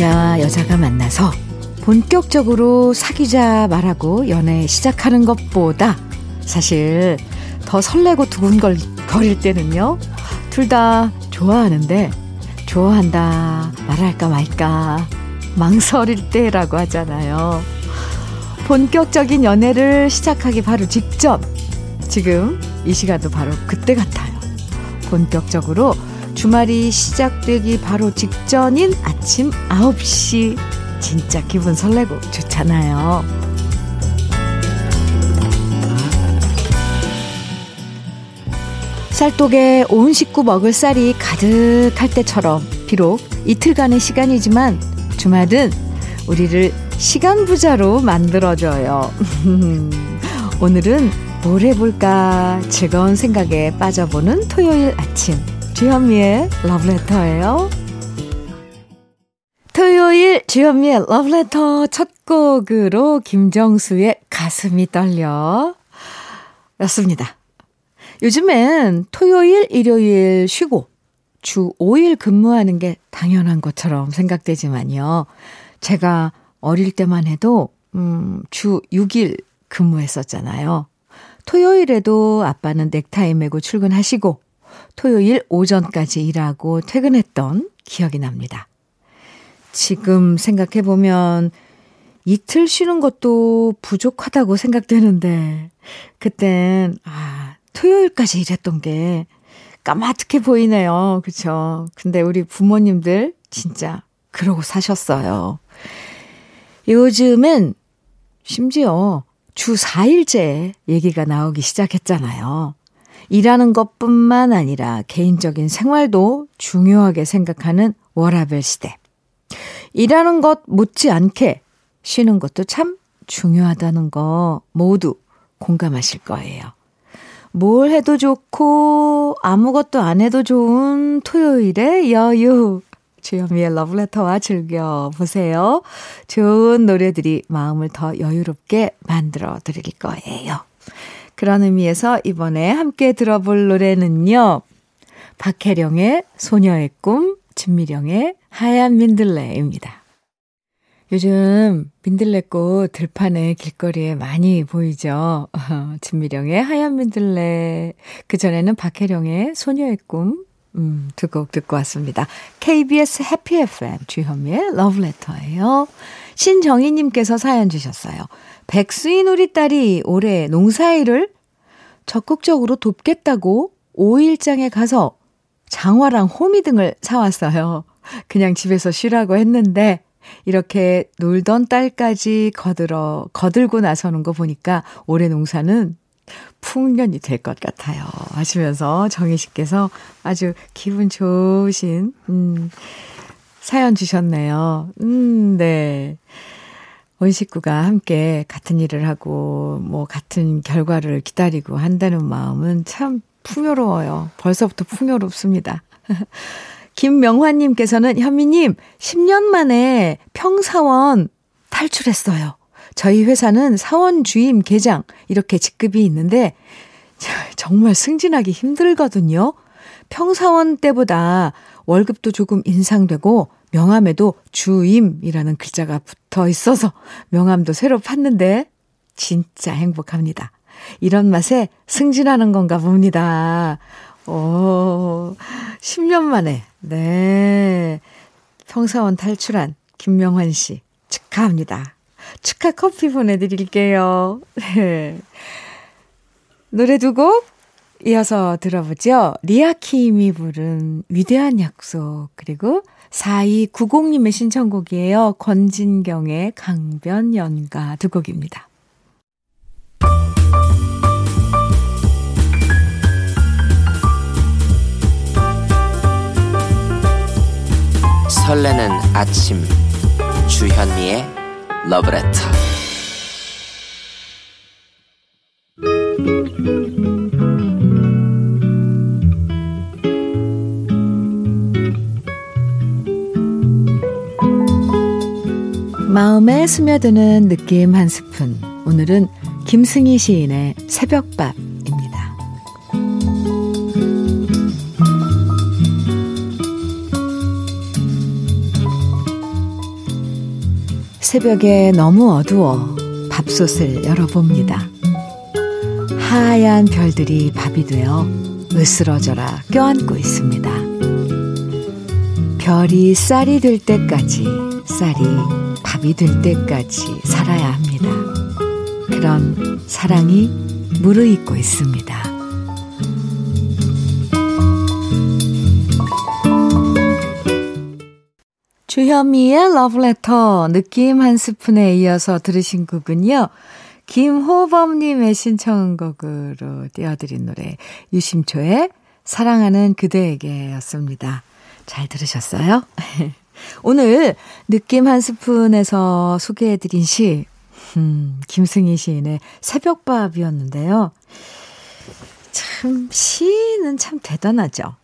남자와 여자가 만나서 본격적으로 사귀자 말하고 연애 시작하는 것보다 사실 더 설레고 두근거릴 때는요. 둘 다 좋아하는데 좋아한다 말할까 말까 망설일 때라고 하잖아요. 본격적인 연애를 시작하기 바로 직전 지금 이 시간도 바로 그때 같아요. 본격적으로 주말이 시작되기 바로 직전인 아침 9시. 진짜 기분 설레고 좋잖아요. 쌀독에 온 식구 먹을 쌀이 가득할 때처럼 비록 이틀간의 시간이지만 주말은 우리를 시간 부자로 만들어줘요. 오늘은 뭘 해볼까 즐거운 생각에 빠져보는 토요일 아침 주현미의 러브레터예요. 토요일 주현미의 러브레터 첫 곡으로 김정수의 가슴이 떨려 였습니다. 요즘엔 토요일, 일요일 쉬고 주 5일 근무하는 게 당연한 것처럼 생각되지만요. 제가 어릴 때만 해도 음, 주 6일 근무했었잖아요. 토요일에도 아빠는 넥타이 메고 출근하시고 토요일 오전까지 일하고 퇴근했던 기억이 납니다. 지금 생각해보면 이틀 쉬는 것도 부족하다고 생각되는데, 그땐, 아, 토요일까지 일했던 게 까마득해 보이네요. 그쵸? 근데 우리 부모님들 진짜 그러고 사셨어요. 요즘은 심지어 주 4일째 얘기가 나오기 시작했잖아요. 일하는 것뿐만 아니라 개인적인 생활도 중요하게 생각하는 워라벨 시대. 일하는 것 못지않게 쉬는 것도 참 중요하다는 거 모두 공감하실 거예요. 뭘 해도 좋고 아무것도 안 해도 좋은 토요일의 여유. 주현미의 러브레터와 즐겨보세요. 좋은 노래들이 마음을 더 여유롭게 만들어 드릴 거예요. 그런 의미에서 이번에 함께 들어볼 노래는요. 박혜령의 소녀의 꿈, 진미령의 하얀 민들레입니다. 요즘 민들레꽃 들판에 길거리에 많이 보이죠. 진미령의 하얀 민들레, 그전에는 박혜령의 소녀의 꿈, 음, 두 곡 듣고 왔습니다. KBS 해피 FM 주현미의 러브레터예요. 신정희님께서 사연 주셨어요. 백수인 우리 딸이 올해 농사일을 적극적으로 돕겠다고 5일장에 가서 장화랑 호미 등을 사왔어요. 그냥 집에서 쉬라고 했는데 이렇게 놀던 딸까지 거들어 거들고 나서는 거 보니까 올해 농사는 풍년이 될 것 같아요. 하시면서 정희 씨께서 아주 기분 좋으신 음 사연 주셨네요. 음, 네. 온 식구가 함께 같은 일을 하고 뭐 같은 결과를 기다리고 한다는 마음은 참 풍요로워요. 벌써부터 풍요롭습니다. 김명환님께서는 현미님 10년 만에 평사원 탈출했어요. 저희 회사는 사원 주임 계장 이렇게 직급이 있는데 정말 승진하기 힘들거든요. 평사원 때보다 월급도 조금 인상되고 명함에도 주임이라는 글자가 붙어 있어서 명함도 새로 팠는데 진짜 행복합니다. 이런 맛에 승진하는 건가 봅니다. 오, 10년 만에, 네. 평사원 탈출한 김명환 씨, 축하합니다. 축하 커피 보내드릴게요. 네. 노래 두 곡 이어서 들어보죠. 리아킴이 부른 위대한 약속, 그리고 4290님의 신청곡이에요. 권진경의 강변연가 두 곡입니다. 설레는 아침 주현미의 러브레터 마음에 스며드는 느낌 한 스푼. 오늘은 김승희 시인의 새벽밥입니다. 새벽에 너무 어두워 밥솥을 열어봅니다. 하얀 별들이 밥이 되어 으스러져라 껴안고 있습니다. 별이 쌀이 될 때까지, 쌀이 밥이 될 때까지 살아야 합니다. 그런 사랑이 무르익고 있습니다. 주현미의 러브레터 느낌 한 스푼에 이어서 들으신 곡은요. 김호범님의 신청곡으로 띄워드린 노래 유심초의 사랑하는 그대에게 였습니다. 잘 들으셨어요? 오늘 느낌 한 스푼에서 소개해드린 시, 음, 김승희 시인의 새벽밥이었는데요. 참, 시는 참 대단하죠.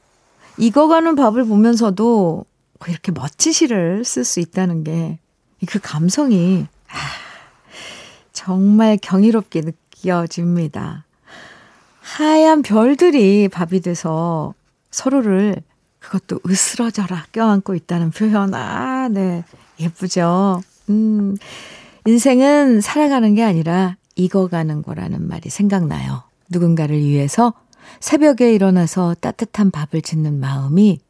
익어가는 밥을 보면서도 이렇게 멋진 시를 쓸 수 있다는 게, 그 감성이, 아, 정말 경이롭게 느껴집니다. 하얀 별들이 밥이 돼서 서로를 그것도 으스러져라 껴안고 있다는 표현. 아, 네. 예쁘죠? 음, 인생은 살아가는 게 아니라 익어가는 거라는 말이 생각나요. 누군가를 위해서 새벽에 일어나서 따뜻한 밥을 짓는 마음이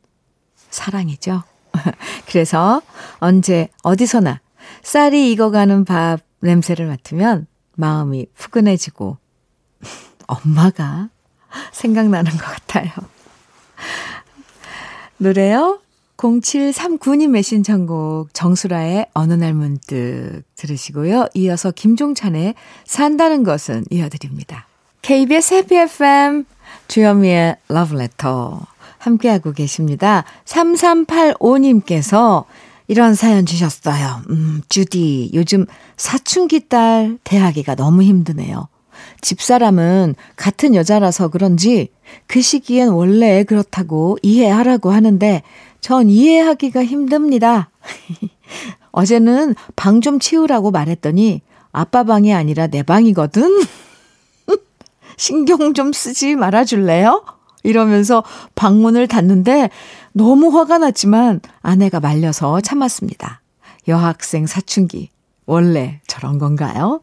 사랑이죠. 그래서 언제 어디서나 쌀이 익어가는 밥 냄새를 맡으면 마음이 푸근해지고 엄마가 생각나는 것 같아요. 노래요? 0739님 신청곡 정수라의 어느 날 문득 들으시고요. 이어서 김종찬의 산다는 것은 이어드립니다. KBS 해피 FM 주현미의 러브레터 함께하고 계십니다. 3385님께서 이런 사연 주셨어요. 음, 주디, 요즘 사춘기 딸 대하기가 너무 힘드네요. 집사람은 같은 여자라서 그런지 그 시기엔 원래 그렇다고 이해하라고 하는데 전 이해하기가 힘듭니다. 어제는 방 좀 치우라고 말했더니 아빠 방이 아니라 내 방이거든? 신경 좀 쓰지 말아줄래요? 이러면서 방문을 닫는데 너무 화가 났지만 아내가 말려서 참았습니다. 여학생 사춘기. 원래 저런 건가요?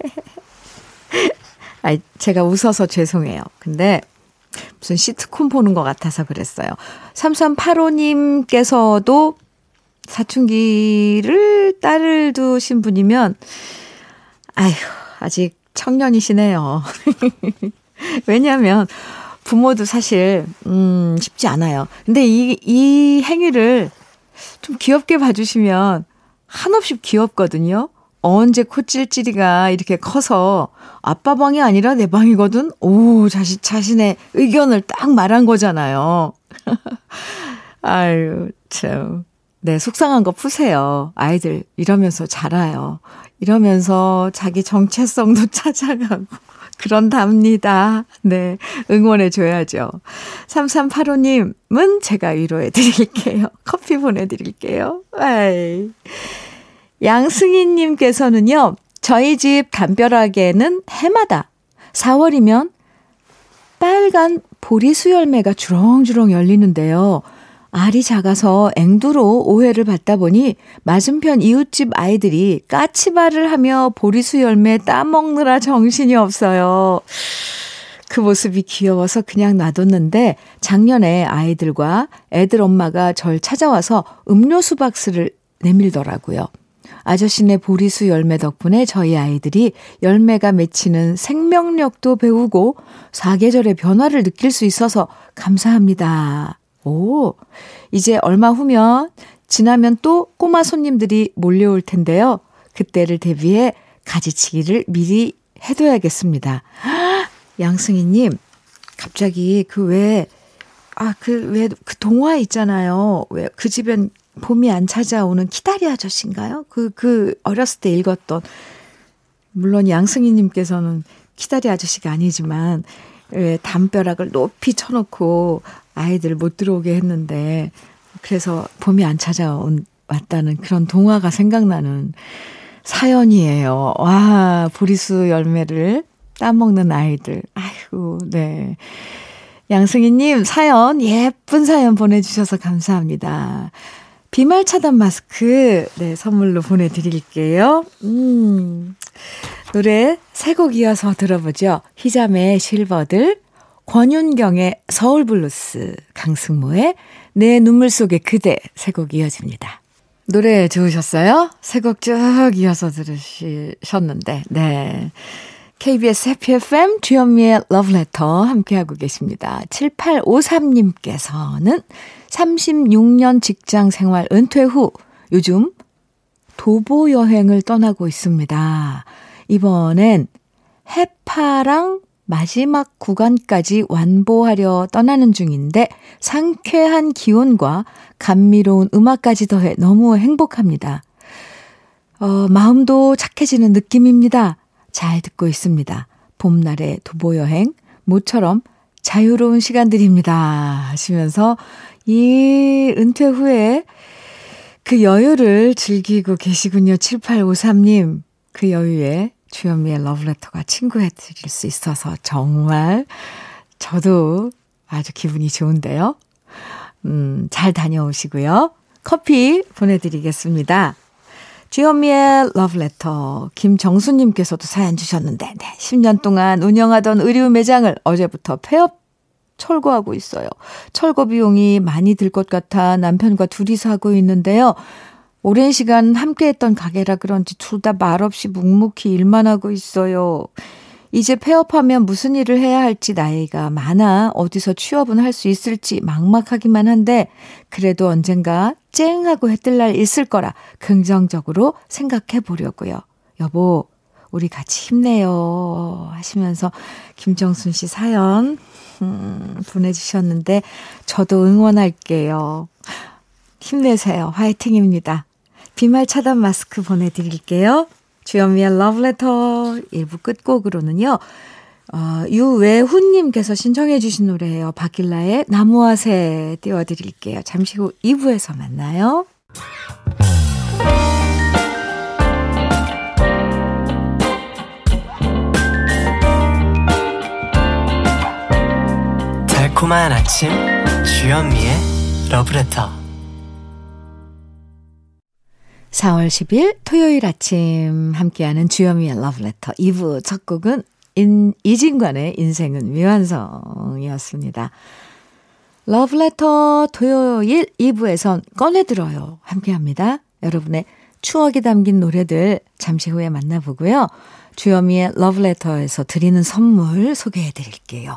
아, 제가 웃어서 죄송해요. 근데 무슨 시트콤 보는 것 같아서 그랬어요. 3385님께서도 사춘기를 딸을 두신 분이면, 아휴, 아직 청년이시네요. 왜냐면, 부모도 사실, 음, 쉽지 않아요. 근데 이, 이 행위를 좀 귀엽게 봐주시면 한없이 귀엽거든요. 언제 코찔찔이가 이렇게 커서 아빠 방이 아니라 내 방이거든? 오, 자신, 자신의 의견을 딱 말한 거잖아요. 아유, 참. 네, 속상한 거 푸세요. 아이들 이러면서 자라요. 이러면서 자기 정체성도 찾아가고. 그런답니다. 네. 응원해 줘야죠. 3385님은 제가 위로해 드릴게요. 커피 보내드릴게요. 아이. 양승희님께서는요, 저희 집 담벼락에는 해마다 4월이면 빨간 보리수 열매가 주렁주렁 열리는데요. 알이 작아서 앵두로 오해를 받다 보니 맞은편 이웃집 아이들이 까치발을 하며 보리수 열매 따먹느라 정신이 없어요. 그 모습이 귀여워서 그냥 놔뒀는데 작년에 아이들과 애들 엄마가 절 찾아와서 음료수 박스를 내밀더라고요. 아저씨네 보리수 열매 덕분에 저희 아이들이 열매가 맺히는 생명력도 배우고 사계절의 변화를 느낄 수 있어서 감사합니다. 오, 이제 얼마 후면 지나면 또 꼬마 손님들이 몰려올 텐데요. 그때를 대비해 가지치기를 미리 해둬야겠습니다. 양승희님, 갑자기 그 왜, 아, 그 왜, 그 동화 있잖아요. 왜, 그 집엔 봄이 안 찾아오는 키다리 아저씨인가요? 그, 그, 어렸을 때 읽었던, 물론 양승희님께서는 키다리 아저씨가 아니지만, 왜 담벼락을 높이 쳐놓고 아이들 못 들어오게 했는데 그래서 봄이 안 찾아온 왔다는 그런 동화가 생각나는 사연이에요. 와, 보리수 열매를 따먹는 아이들. 아이고, 네. 양승희님 사연, 예쁜 사연 보내주셔서 감사합니다. 비말 차단 마스크, 네, 선물로 보내드릴게요. 음, 노래 세 곡 이어서 들어보죠. 희잠의 실버들, 권윤경의 서울블루스, 강승모의 내 눈물 속의 그대 세 곡 이어집니다. 노래 좋으셨어요? 세 곡 쭉 이어서 들으셨는데, 네. KBS 해피 FM 주현미의 러브레터 함께하고 계십니다. 7853님께서는 36년 직장 생활 은퇴 후 요즘 도보 여행을 떠나고 있습니다. 이번엔 해파랑 마지막 구간까지 완보하려 떠나는 중인데 상쾌한 기온과 감미로운 음악까지 더해 너무 행복합니다. 어, 마음도 착해지는 느낌입니다. 잘 듣고 있습니다. 봄날의 도보 여행, 모처럼 자유로운 시간들입니다. 하시면서 이 은퇴 후에 그 여유를 즐기고 계시군요. 7853님. 그 여유에 주현미의 러브레터가 친구해 드릴 수 있어서 정말 저도 아주 기분이 좋은데요. 음, 잘 다녀오시고요. 커피 보내드리겠습니다. 주현미의 러브레터 김정수님께서도 사연 주셨는데 네, 10년 동안 운영하던 의류 매장을 어제부터 폐업 철거하고 있어요. 철거 비용이 많이 들 것 같아 남편과 둘이서 하고 있는데요. 오랜 시간 함께 했던 가게라 그런지 둘 다 말없이 묵묵히 일만 하고 있어요. 이제 폐업하면 무슨 일을 해야 할지 나이가 많아 어디서 취업은 할 수 있을지 막막하기만 한데 그래도 언젠가 쨍 하고 해뜰 날 있을 거라 긍정적으로 생각해 보려고요. 여보, 우리 같이 힘내요. 하시면서 김정순 씨 사연 음, 보내주셨는데 저도 응원할게요. 힘내세요. 화이팅입니다. 비말 차단 마스크 보내드릴게요. 주현미의 러브레터 1부 끝곡으로는요. 어, 유외훈님께서 신청해 주신 노래예요. 박길라의 나무와 새 띄워드릴게요. 잠시 후 2부에서 만나요. 달콤한 아침 주현미의 러브레터 4월 10일 토요일 아침 함께하는 주현미의 러브레터 2부 첫 곡은 인, 이진관의 인생은 미완성이었습니다. 러브레터 토요일 2부에선 꺼내들어요. 함께합니다. 여러분의 추억이 담긴 노래들 잠시 후에 만나보고요. 주현미의 러브레터에서 드리는 선물 소개해 드릴게요.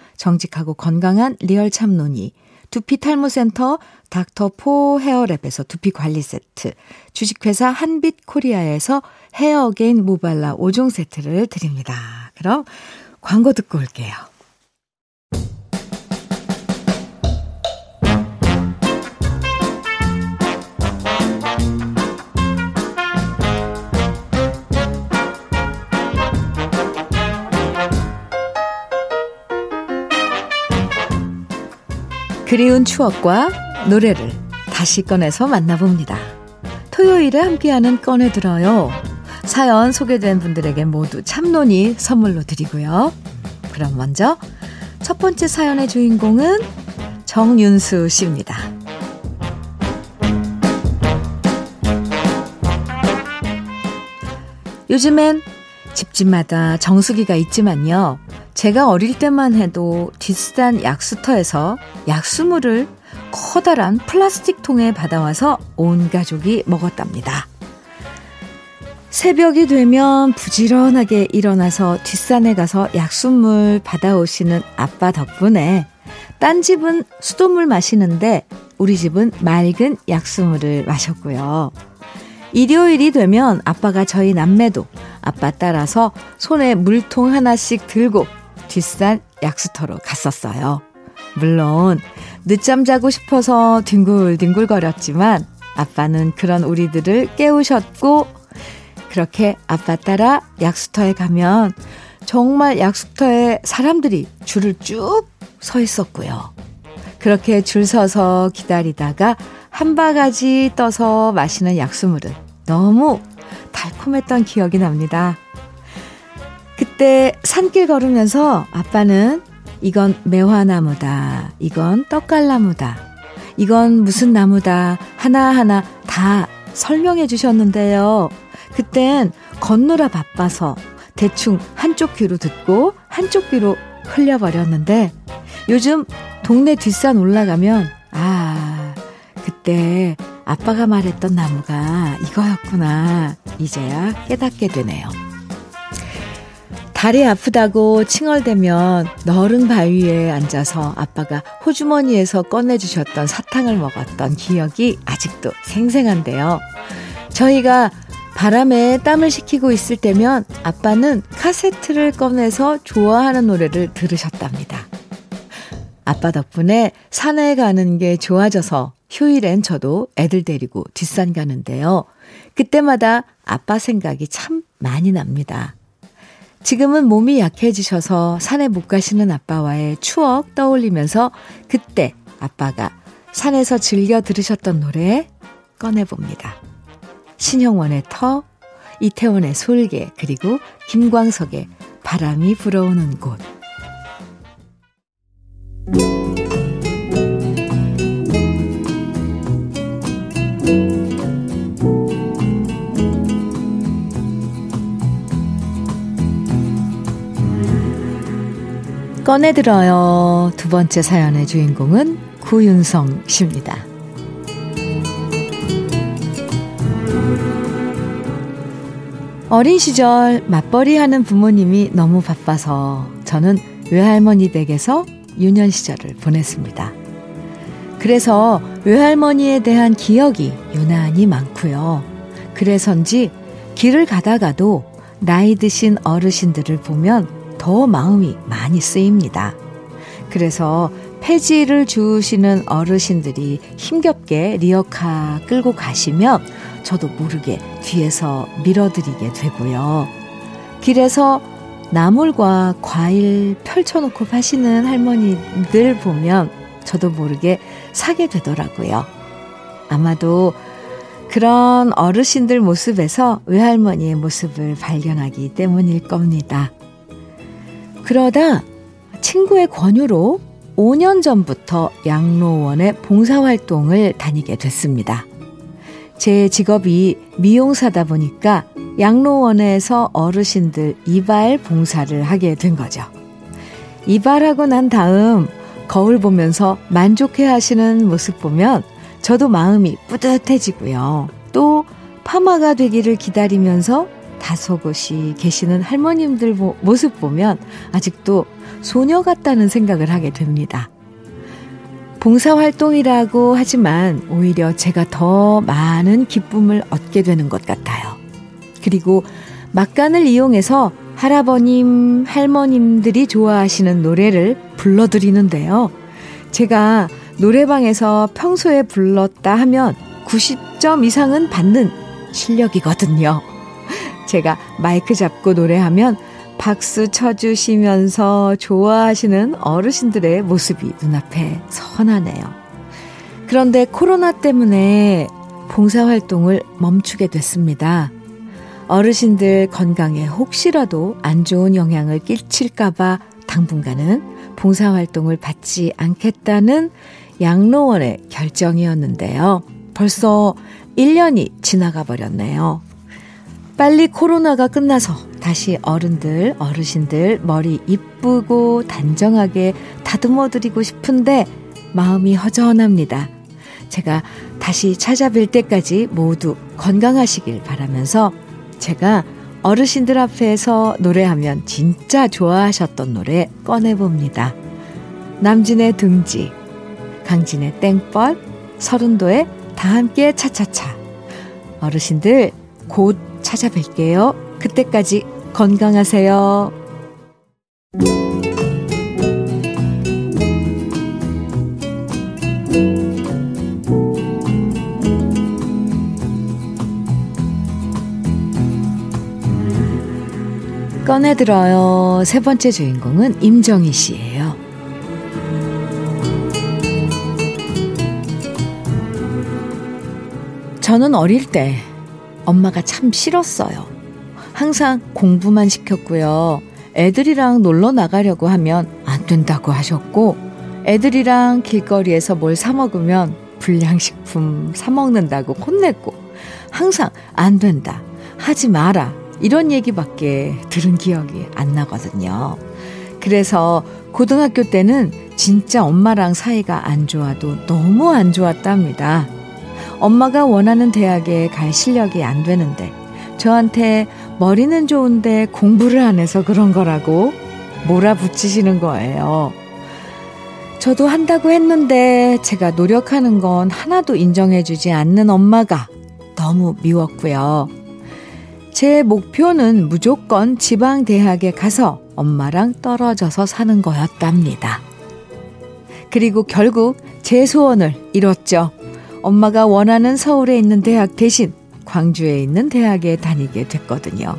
정직하고 건강한 real 참논이, 두피 탈모센터 닥터포 헤어랩에서 두피 관리 세트, 주식회사 한빛 코리아에서 헤어게인 모발라 5종 세트를 드립니다. 그럼 광고 듣고 올게요. 그리운 추억과 노래를 다시 꺼내서 만나봅니다. 토요일에 함께하는 꺼내들어요. 사연 소개된 분들에게 모두 참론이 선물로 드리고요. 그럼 먼저 첫 번째 사연의 주인공은 정윤수 씨입니다. 요즘엔 집집마다 정수기가 있지만요. 제가 어릴 때만 해도 뒷산 약수터에서 약수물을 커다란 플라스틱 통에 받아와서 온 가족이 먹었답니다. 새벽이 되면 부지런하게 일어나서 뒷산에 가서 약수물 받아오시는 아빠 덕분에 딴 집은 수돗물 마시는데 우리 집은 맑은 약수물을 마셨고요. 일요일이 되면 아빠가 저희 남매도 아빠 따라서 손에 물통 하나씩 들고 뒷산 약수터로 갔었어요. 물론 늦잠 자고 싶어서 뒹굴뒹굴 거렸지만 아빠는 그런 우리들을 깨우셨고, 그렇게 아빠 따라 약수터에 가면 정말 약수터에 사람들이 줄을 쭉 서 있었고요. 그렇게 줄 서서 기다리다가 한 바가지 떠서 마시는 약수물은 너무 달콤했던 기억이 납니다. 그때 산길 걸으면서 아빠는 이건 매화나무다. 이건 떡갈나무다. 이건 무슨 나무다. 하나하나 다 설명해 주셨는데요. 그땐 걷느라 바빠서 대충 한쪽 귀로 듣고 한쪽 귀로 흘려버렸는데 요즘 동네 뒷산 올라가면 아, 그때 아빠가 말했던 나무가 이거였구나. 이제야 깨닫게 되네요. 다리 아프다고 칭얼대면 너른 바위에 앉아서 아빠가 호주머니에서 꺼내주셨던 사탕을 먹었던 기억이 아직도 생생한데요. 저희가 바람에 땀을 식히고 있을 때면 아빠는 카세트를 꺼내서 좋아하는 노래를 들으셨답니다. 아빠 덕분에 산에 가는 게 좋아져서 휴일엔 저도 애들 데리고 뒷산 가는데요. 그때마다 아빠 생각이 참 많이 납니다. 지금은 몸이 약해지셔서 산에 못 가시는 아빠와의 추억 떠올리면서 그때 아빠가 산에서 즐겨 들으셨던 노래 꺼내봅니다. 신형원의 터, 이태원의 솔개, 그리고 김광석의 바람이 불어오는 곳. 꺼내들어요. 두 번째 사연의 주인공은 구윤성 씨입니다. 어린 시절 맞벌이 하는 부모님이 너무 바빠서 저는 외할머니 댁에서 유년 시절을 보냈습니다. 그래서 외할머니에 대한 기억이 유난히 많고요. 그래서인지 길을 가다가도 나이 드신 어르신들을 보면 더 마음이 많이 쓰입니다. 그래서 폐지를 주시는 어르신들이 힘겹게 리어카 끌고 가시면 저도 모르게 뒤에서 밀어드리게 되고요. 길에서 나물과 과일 펼쳐놓고 파시는 할머니들 보면 저도 모르게 사게 되더라고요. 아마도 그런 어르신들 모습에서 외할머니의 모습을 발견하기 때문일 겁니다. 그러다 친구의 권유로 5년 전부터 양로원의 봉사활동을 다니게 됐습니다. 제 직업이 미용사다 보니까 양로원에서 어르신들 이발 봉사를 하게 된 거죠. 이발하고 난 다음 거울 보면서 만족해 하시는 모습 보면 저도 마음이 뿌듯해지고요. 또 파마가 되기를 기다리면서 다소곳이 계시는 할머님들 모습 보면 아직도 소녀 같다는 생각을 하게 됩니다. 봉사활동이라고 하지만 오히려 제가 더 많은 기쁨을 얻게 되는 것 같아요. 그리고 막간을 이용해서 할아버님, 할머님들이 좋아하시는 노래를 불러드리는데요. 제가 노래방에서 평소에 불렀다 하면 90점 이상은 받는 실력이거든요. 제가 마이크 잡고 노래하면 박수 쳐주시면서 좋아하시는 어르신들의 모습이 눈앞에 선하네요. 그런데 코로나 때문에 봉사활동을 멈추게 됐습니다. 어르신들 건강에 혹시라도 안 좋은 영향을 끼칠까봐 당분간은 봉사활동을 받지 않겠다는 양로원의 결정이었는데요. 벌써 1년이 지나가 버렸네요. 빨리 코로나가 끝나서 다시 어른들, 어르신들 머리 이쁘고 단정하게 다듬어 드리고 싶은데 마음이 허전합니다. 제가 다시 찾아뵐 때까지 모두 건강하시길 바라면서 제가 어르신들 앞에서 노래하면 진짜 좋아하셨던 노래 꺼내봅니다. 남진의 등지, 강진의 땡벌, 서른도의 다 함께 차차차. 어르신들 곧 찾아뵐게요. 그때까지 건강하세요. 꺼내들어요. 세 번째 주인공은 임정희 씨예요. 저는 어릴 때 엄마가 참 싫었어요. 항상 공부만 시켰고요. 애들이랑 놀러 나가려고 하면 안 된다고 하셨고, 애들이랑 길거리에서 뭘 사먹으면 불량식품 사먹는다고 혼냈고, 항상 안 된다, 하지 마라, 이런 얘기밖에 들은 기억이 안 나거든요. 그래서 고등학교 때는 진짜 엄마랑 사이가 안 좋아도 너무 안 좋았답니다. 엄마가 원하는 대학에 갈 실력이 안 되는데 저한테 머리는 좋은데 공부를 안 해서 그런 거라고 몰아붙이시는 거예요. 저도 한다고 했는데 제가 노력하는 건 하나도 인정해주지 않는 엄마가 너무 미웠고요. 제 목표는 무조건 지방대학에 가서 엄마랑 떨어져서 사는 거였답니다. 그리고 결국 제 소원을 이뤘죠. 엄마가 원하는 서울에 있는 대학 대신 광주에 있는 대학에 다니게 됐거든요.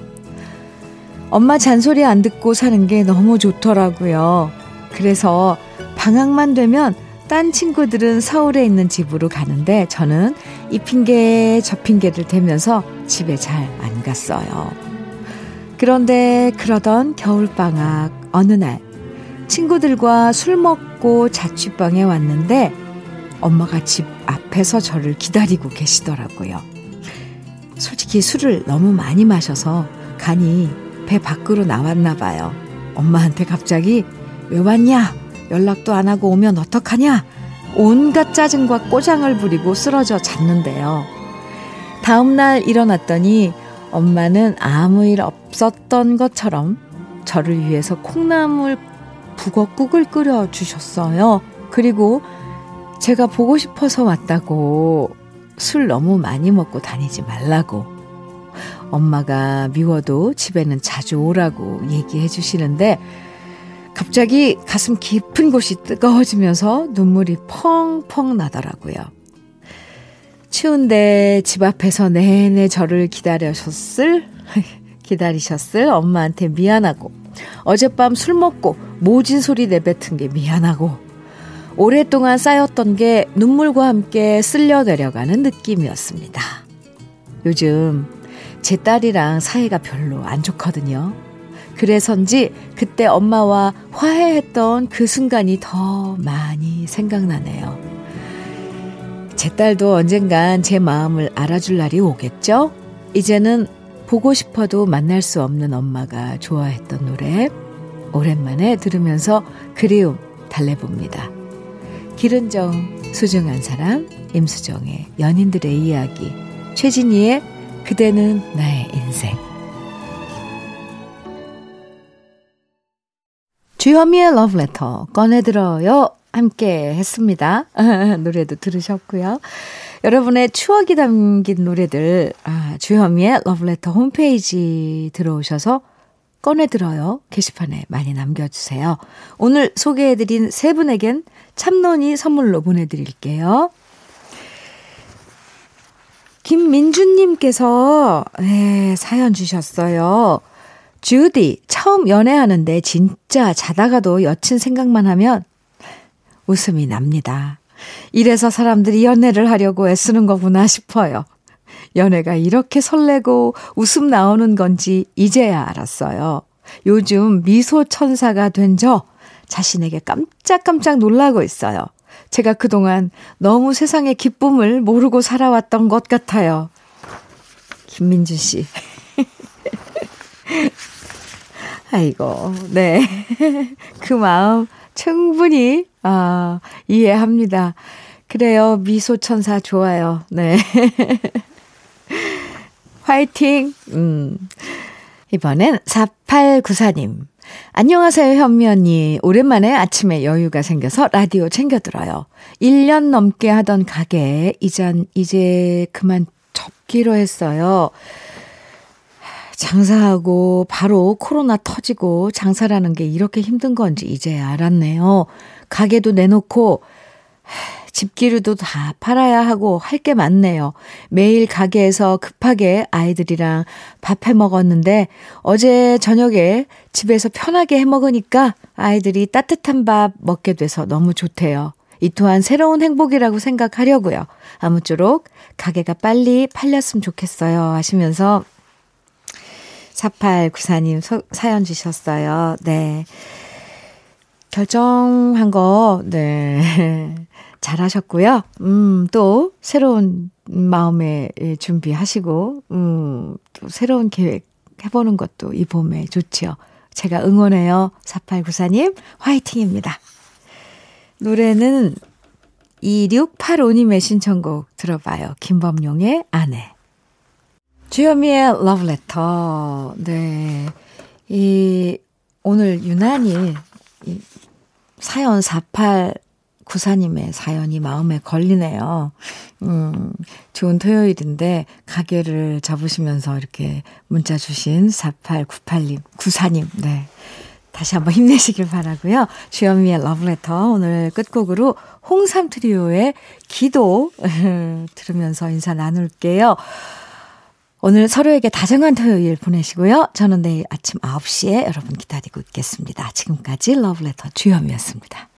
엄마 잔소리 안 듣고 사는 게 너무 좋더라고요. 그래서 방학만 되면 딴 친구들은 서울에 있는 집으로 가는데 저는 이 핑계 저 핑계를 대면서 집에 잘 안 갔어요. 그런데 그러던 겨울방학 어느 날 친구들과 술 먹고 자취방에 왔는데 엄마가 집 앞에서 저를 기다리고 계시더라고요. 솔직히 술을 너무 많이 마셔서 간이 배 밖으로 나왔나 봐요. 엄마한테 갑자기 왜 왔냐? 연락도 안 하고 오면 어떡하냐? 온갖 짜증과 꼬장을 부리고 쓰러져 잤는데요. 다음날 일어났더니 엄마는 아무 일 없었던 것처럼 저를 위해서 콩나물 북어국을 끓여 주셨어요. 그리고 제가 보고 싶어서 왔다고 술 너무 많이 먹고 다니지 말라고 엄마가 미워도 집에는 자주 오라고 얘기해 주시는데 갑자기 가슴 깊은 곳이 뜨거워지면서 눈물이 펑펑 나더라고요. 추운데 집 앞에서 내내 저를 기다리셨을, 기다리셨을 엄마한테 미안하고, 어젯밤 술 먹고 모진 소리 내뱉은 게 미안하고, 오랫동안 쌓였던 게 눈물과 함께 쓸려 내려가는 느낌이었습니다. 요즘 제 딸이랑 사이가 별로 안 좋거든요. 그래서인지 그때 엄마와 화해했던 그 순간이 더 많이 생각나네요. 제 딸도 언젠간 제 마음을 알아줄 날이 오겠죠? 이제는 보고 싶어도 만날 수 없는 엄마가 좋아했던 노래 오랜만에 들으면서 그리움 달래봅니다. 기른 정 소중한 사람 임수정의 연인들의 이야기 최진희의 그대는 나의 인생 주현미의 러브레터 꺼내들어요 함께 했습니다. 노래도 들으셨고요. 여러분의 추억이 담긴 노래들 아, 주현미의 러브레터 홈페이지 들어오셔서 꺼내들어요 게시판에 많이 남겨주세요. 오늘 소개해드린 세 분에겐 참론이 선물로 보내드릴게요. 김민주님께서 네, 사연 주셨어요. 주디, 처음 연애하는데 진짜 자다가도 여친 생각만 하면 웃음이 납니다. 이래서 사람들이 연애를 하려고 애쓰는 거구나 싶어요. 연애가 이렇게 설레고 웃음 나오는 건지 이제야 알았어요. 요즘 미소 천사가 된 저 자신에게 깜짝깜짝 놀라고 있어요. 제가 그동안 너무 세상의 기쁨을 모르고 살아왔던 것 같아요. 김민주 씨. 아이고, 네. 그 마음 충분히, 아, 이해합니다. 그래요. 미소천사 좋아요. 네. 화이팅! 음. 이번엔 4894님. 안녕하세요, 현미 언니. 오랜만에 아침에 여유가 생겨서 라디오 챙겨 들어요. 1년 넘게 하던 가게, 이젠, 이제 그만 접기로 했어요. 장사하고 바로 코로나 터지고 장사라는 게 이렇게 힘든 건지 이제 알았네요. 가게도 내놓고 집기류도 다 팔아야 하고 할 게 많네요. 매일 가게에서 급하게 아이들이랑 밥 해 먹었는데 어제 저녁에 집에서 편하게 해 먹으니까 아이들이 따뜻한 밥 먹게 돼서 너무 좋대요. 이 또한 새로운 행복이라고 생각하려고요. 아무쪼록 가게가 빨리 팔렸으면 좋겠어요. 하시면서 4894님 사연 주셨어요. 네. 결정한 거, 네. 잘하셨고요. 음, 또, 새로운 마음에 준비하시고, 음, 또 새로운 계획 해보는 것도 이 봄에 좋지요. 제가 응원해요. 4894님, 화이팅입니다. 노래는 2685님의 신청곡 들어봐요. 김범용의 아내. 주현미의 러브레터. 네. 이, 오늘 유난히 이 사연 4894님의 사연이 마음에 걸리네요. 음, 좋은 토요일인데, 가게를 잡으시면서 이렇게 문자 주신 4898님, 94님, 네. 다시 한번 힘내시길 바라고요. 주현미의 러브레터 오늘 끝곡으로 홍삼 트리오의 기도 들으면서 인사 나눌게요. 오늘 서로에게 다정한 토요일 보내시고요. 저는 내일 아침 9시에 여러분 기다리고 있겠습니다. 지금까지 러브레터 주현미였습니다.